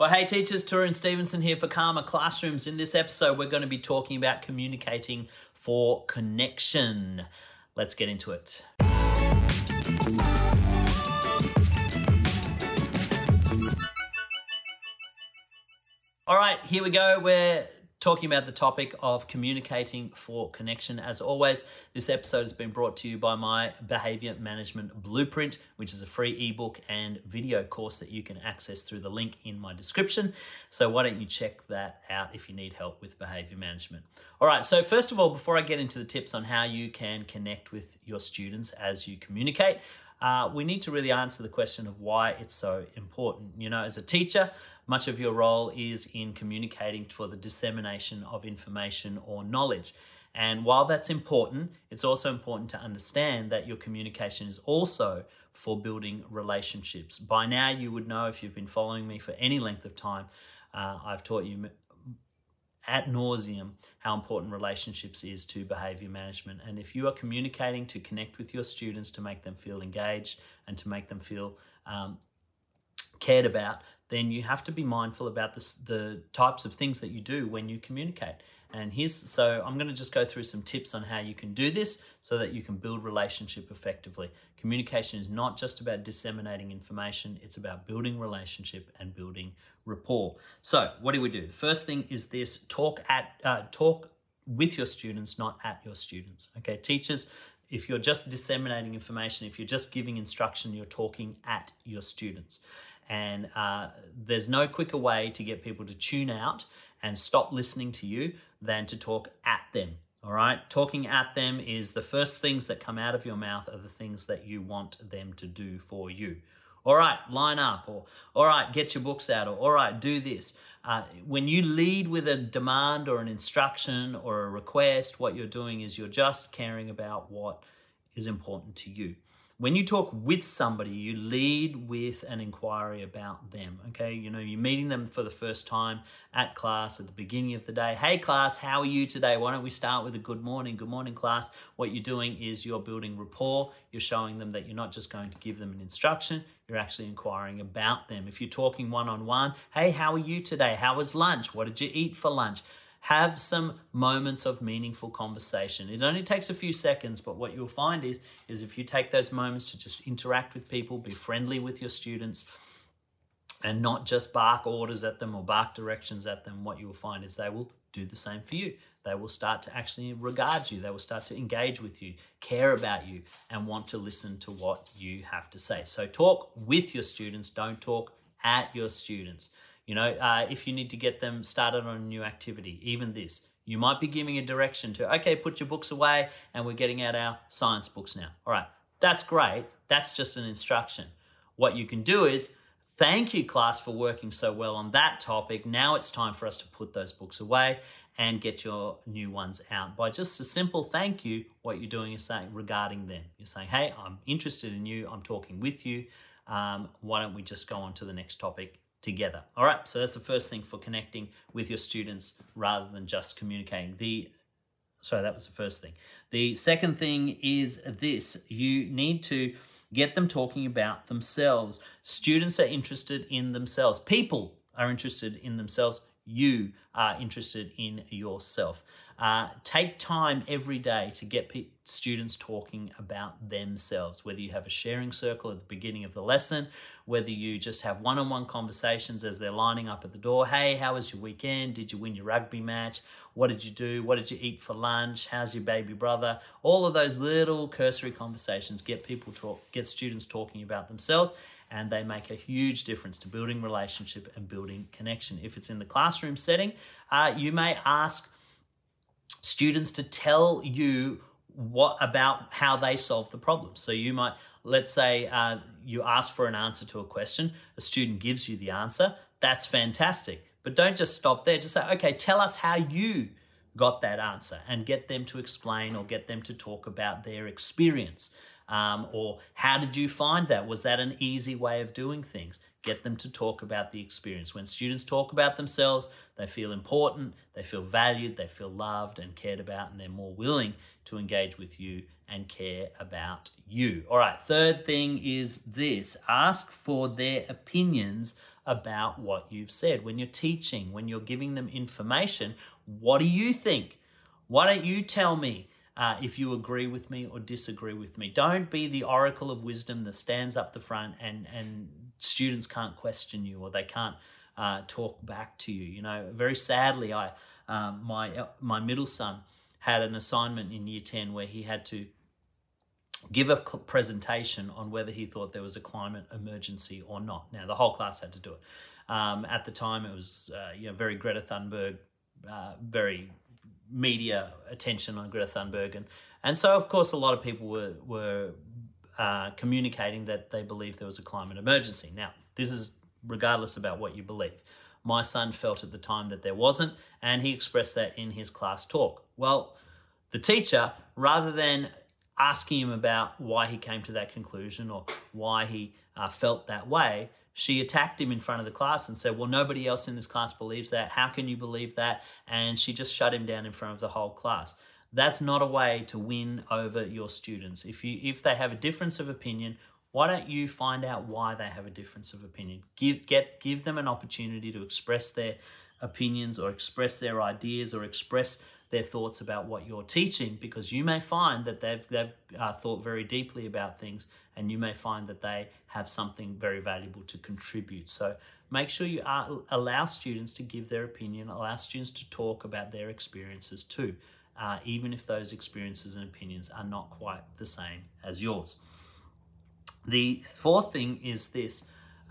Well, hey teachers, Tarun Stevenson here for Karma Classrooms. In this episode, we're going to be talking about communicating for connection. Let's get into it. All right, here we go. We're talking about the topic of communicating for connection. As always, this episode has been brought to you by my Behavior Management Blueprint, which is a free ebook and video course that you can access through the link in my description. So, why don't you check that out if you need help with behavior management? All right, so first of all, before I get into the tips on how you can connect with your students as you communicate, uh, we need to really answer the question of why it's so important. You know, as a teacher, much of your role is in communicating for the dissemination of information or knowledge. And while that's important, it's also important to understand that your communication is also for building relationships. By now, you would know if you've been following me for any length of time, uh, I've taught you at nauseum how important relationships is to behavior management. And if you are communicating to connect with your students, to make them feel engaged and to make them feel um, cared about, then you have to be mindful about this, the types of things that you do when you communicate. And here's so I'm going to just go through some tips on how you can do this so that you can build relationship effectively. Communication is not just about disseminating information, it's about building relationship and building rapport. So, what do we do? The first thing is this talk at uh, talk with your students, not at your students. Okay, teachers, if you're just disseminating information, if you're just giving instruction, you're talking at your students. And uh, there's no quicker way to get people to tune out and stop listening to you than to talk at them. All right. Talking at them is the first things that come out of your mouth are the things that you want them to do for you. All right, line up, or all right, get your books out, or all right, do this. Uh, when you lead with a demand or an instruction or a request, what you're doing is you're just caring about what is important to you. When you talk with somebody, you lead with an inquiry about them. Okay, you know, you're meeting them for the first time at class at the beginning of the day. Hey, class, how are you today? Why don't we start with a good morning? Good morning, class. What you're doing is you're building rapport. You're showing them that you're not just going to give them an instruction, you're actually inquiring about them. If you're talking one on one, hey, how are you today? How was lunch? What did you eat for lunch? Have some moments of meaningful conversation. It only takes a few seconds, but what you'll find is, is if you take those moments to just interact with people, be friendly with your students, and not just bark orders at them or bark directions at them, what you will find is they will do the same for you. They will start to actually regard you. They will start to engage with you, care about you, and want to listen to what you have to say. So talk with your students, don't talk at your students. You know, uh, if you need to get them started on a new activity, even this, you might be giving a direction to, okay, put your books away and we're getting out our science books now. All right, that's great. That's just an instruction. What you can do is, thank you, class, for working so well on that topic. Now it's time for us to put those books away and get your new ones out. By just a simple thank you, what you're doing is saying regarding them. You're saying, hey, I'm interested in you, I'm talking with you. Um, why don't we just go on to the next topic together. All right, so that's the first thing for connecting with your students rather than just communicating. The sorry, that was the first thing. The second thing is this you need to get them talking about themselves. Students are interested in themselves, people are interested in themselves. You are interested in yourself. Uh, take time every day to get students talking about themselves, whether you have a sharing circle at the beginning of the lesson, whether you just have one on one conversations as they're lining up at the door. Hey, how was your weekend? Did you win your rugby match? What did you do? What did you eat for lunch? How's your baby brother? All of those little cursory conversations get people talk, get students talking about themselves and they make a huge difference to building relationship and building connection. If it's in the classroom setting, uh, you may ask students to tell you what about how they solve the problem. So you might, let's say uh, you ask for an answer to a question, a student gives you the answer. That's fantastic. But don't just stop there. Just say, okay, tell us how you got that answer and get them to explain or get them to talk about their experience. Um, or how did you find that? Was that an easy way of doing things? Get them to talk about the experience. When students talk about themselves, they feel important, they feel valued, they feel loved and cared about, and they're more willing to engage with you and care about you. All right, third thing is this ask for their opinions about what you've said. When you're teaching, when you're giving them information, what do you think? Why don't you tell me uh, if you agree with me or disagree with me? Don't be the oracle of wisdom that stands up the front and, and students can't question you or they can't uh, talk back to you. You know, very sadly, I um, my my middle son had an assignment in year ten where he had to give a presentation on whether he thought there was a climate emergency or not. Now, the whole class had to do it. Um, at the time, it was uh, you know very Greta Thunberg, uh, very media attention on Greta Thunberg, and and so of course a lot of people were were uh, communicating that they believed there was a climate emergency. Now, this is regardless about what you believe. My son felt at the time that there wasn't, and he expressed that in his class talk. Well, the teacher, rather than asking him about why he came to that conclusion or why he uh, felt that way, she attacked him in front of the class and said, Well, nobody else in this class believes that. How can you believe that? And she just shut him down in front of the whole class. That's not a way to win over your students. If you if they have a difference of opinion, why don't you find out why they have a difference of opinion? Give get give them an opportunity to express their opinions or express their ideas or express their thoughts about what you're teaching because you may find that they've, they've uh, thought very deeply about things and you may find that they have something very valuable to contribute. So make sure you are, allow students to give their opinion, allow students to talk about their experiences too, uh, even if those experiences and opinions are not quite the same as yours. The fourth thing is this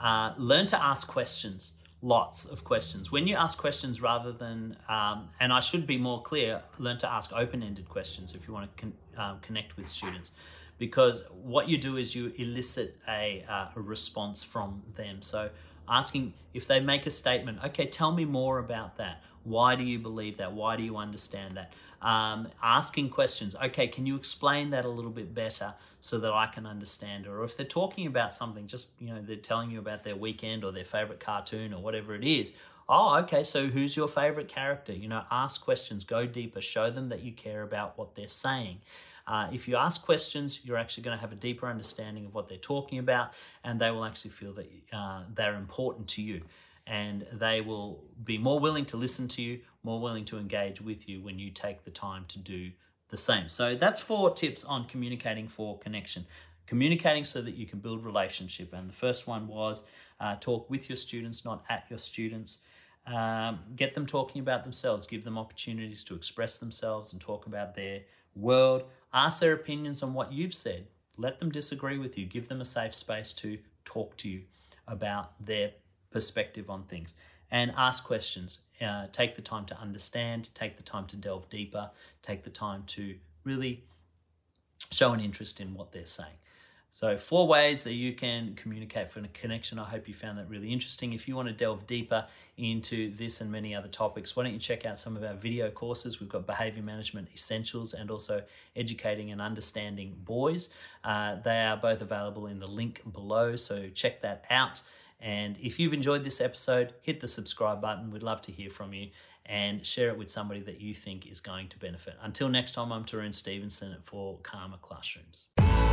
uh, learn to ask questions lots of questions. When you ask questions rather than, um, and I should be more clear, learn to ask open-ended questions if you want to con um, connect with students. Because what you do is you elicit a, uh, a response from them. So asking if they make a statement, okay, tell me more about that. Why do you believe that? Why do you understand that? Um, asking questions. Okay, can you explain that a little bit better so that I can understand? Or if they're talking about something, just you know, they're telling you about their weekend or their favorite cartoon or whatever it is. Oh, okay. So who's your favorite character? You know, ask questions, go deeper, show them that you care about what they're saying. Uh, if you ask questions, you're actually going to have a deeper understanding of what they're talking about, and they will actually feel that uh, they're important to you and they will be more willing to listen to you, more willing to engage with you when you take the time to do the same. So that's four tips on communicating for connection. Communicating so that you can build relationship. And the first one was uh, talk with your students, not at your students. Um, get them talking about themselves, give them opportunities to express themselves and talk about their world. Ask their opinions on what you've said. Let them disagree with you. Give them a safe space to talk to you about their perspective on things and ask questions. Uh, take the time to understand, take the time to delve deeper, take the time to really show an interest in what they're saying. So, four ways that you can communicate for a connection. I hope you found that really interesting. If you want to delve deeper into this and many other topics, why don't you check out some of our video courses? We've got Behavior Management Essentials and also Educating and Understanding Boys. Uh, they are both available in the link below, so check that out. And if you've enjoyed this episode, hit the subscribe button. We'd love to hear from you and share it with somebody that you think is going to benefit. Until next time, I'm Tarun Stevenson for Karma Classrooms.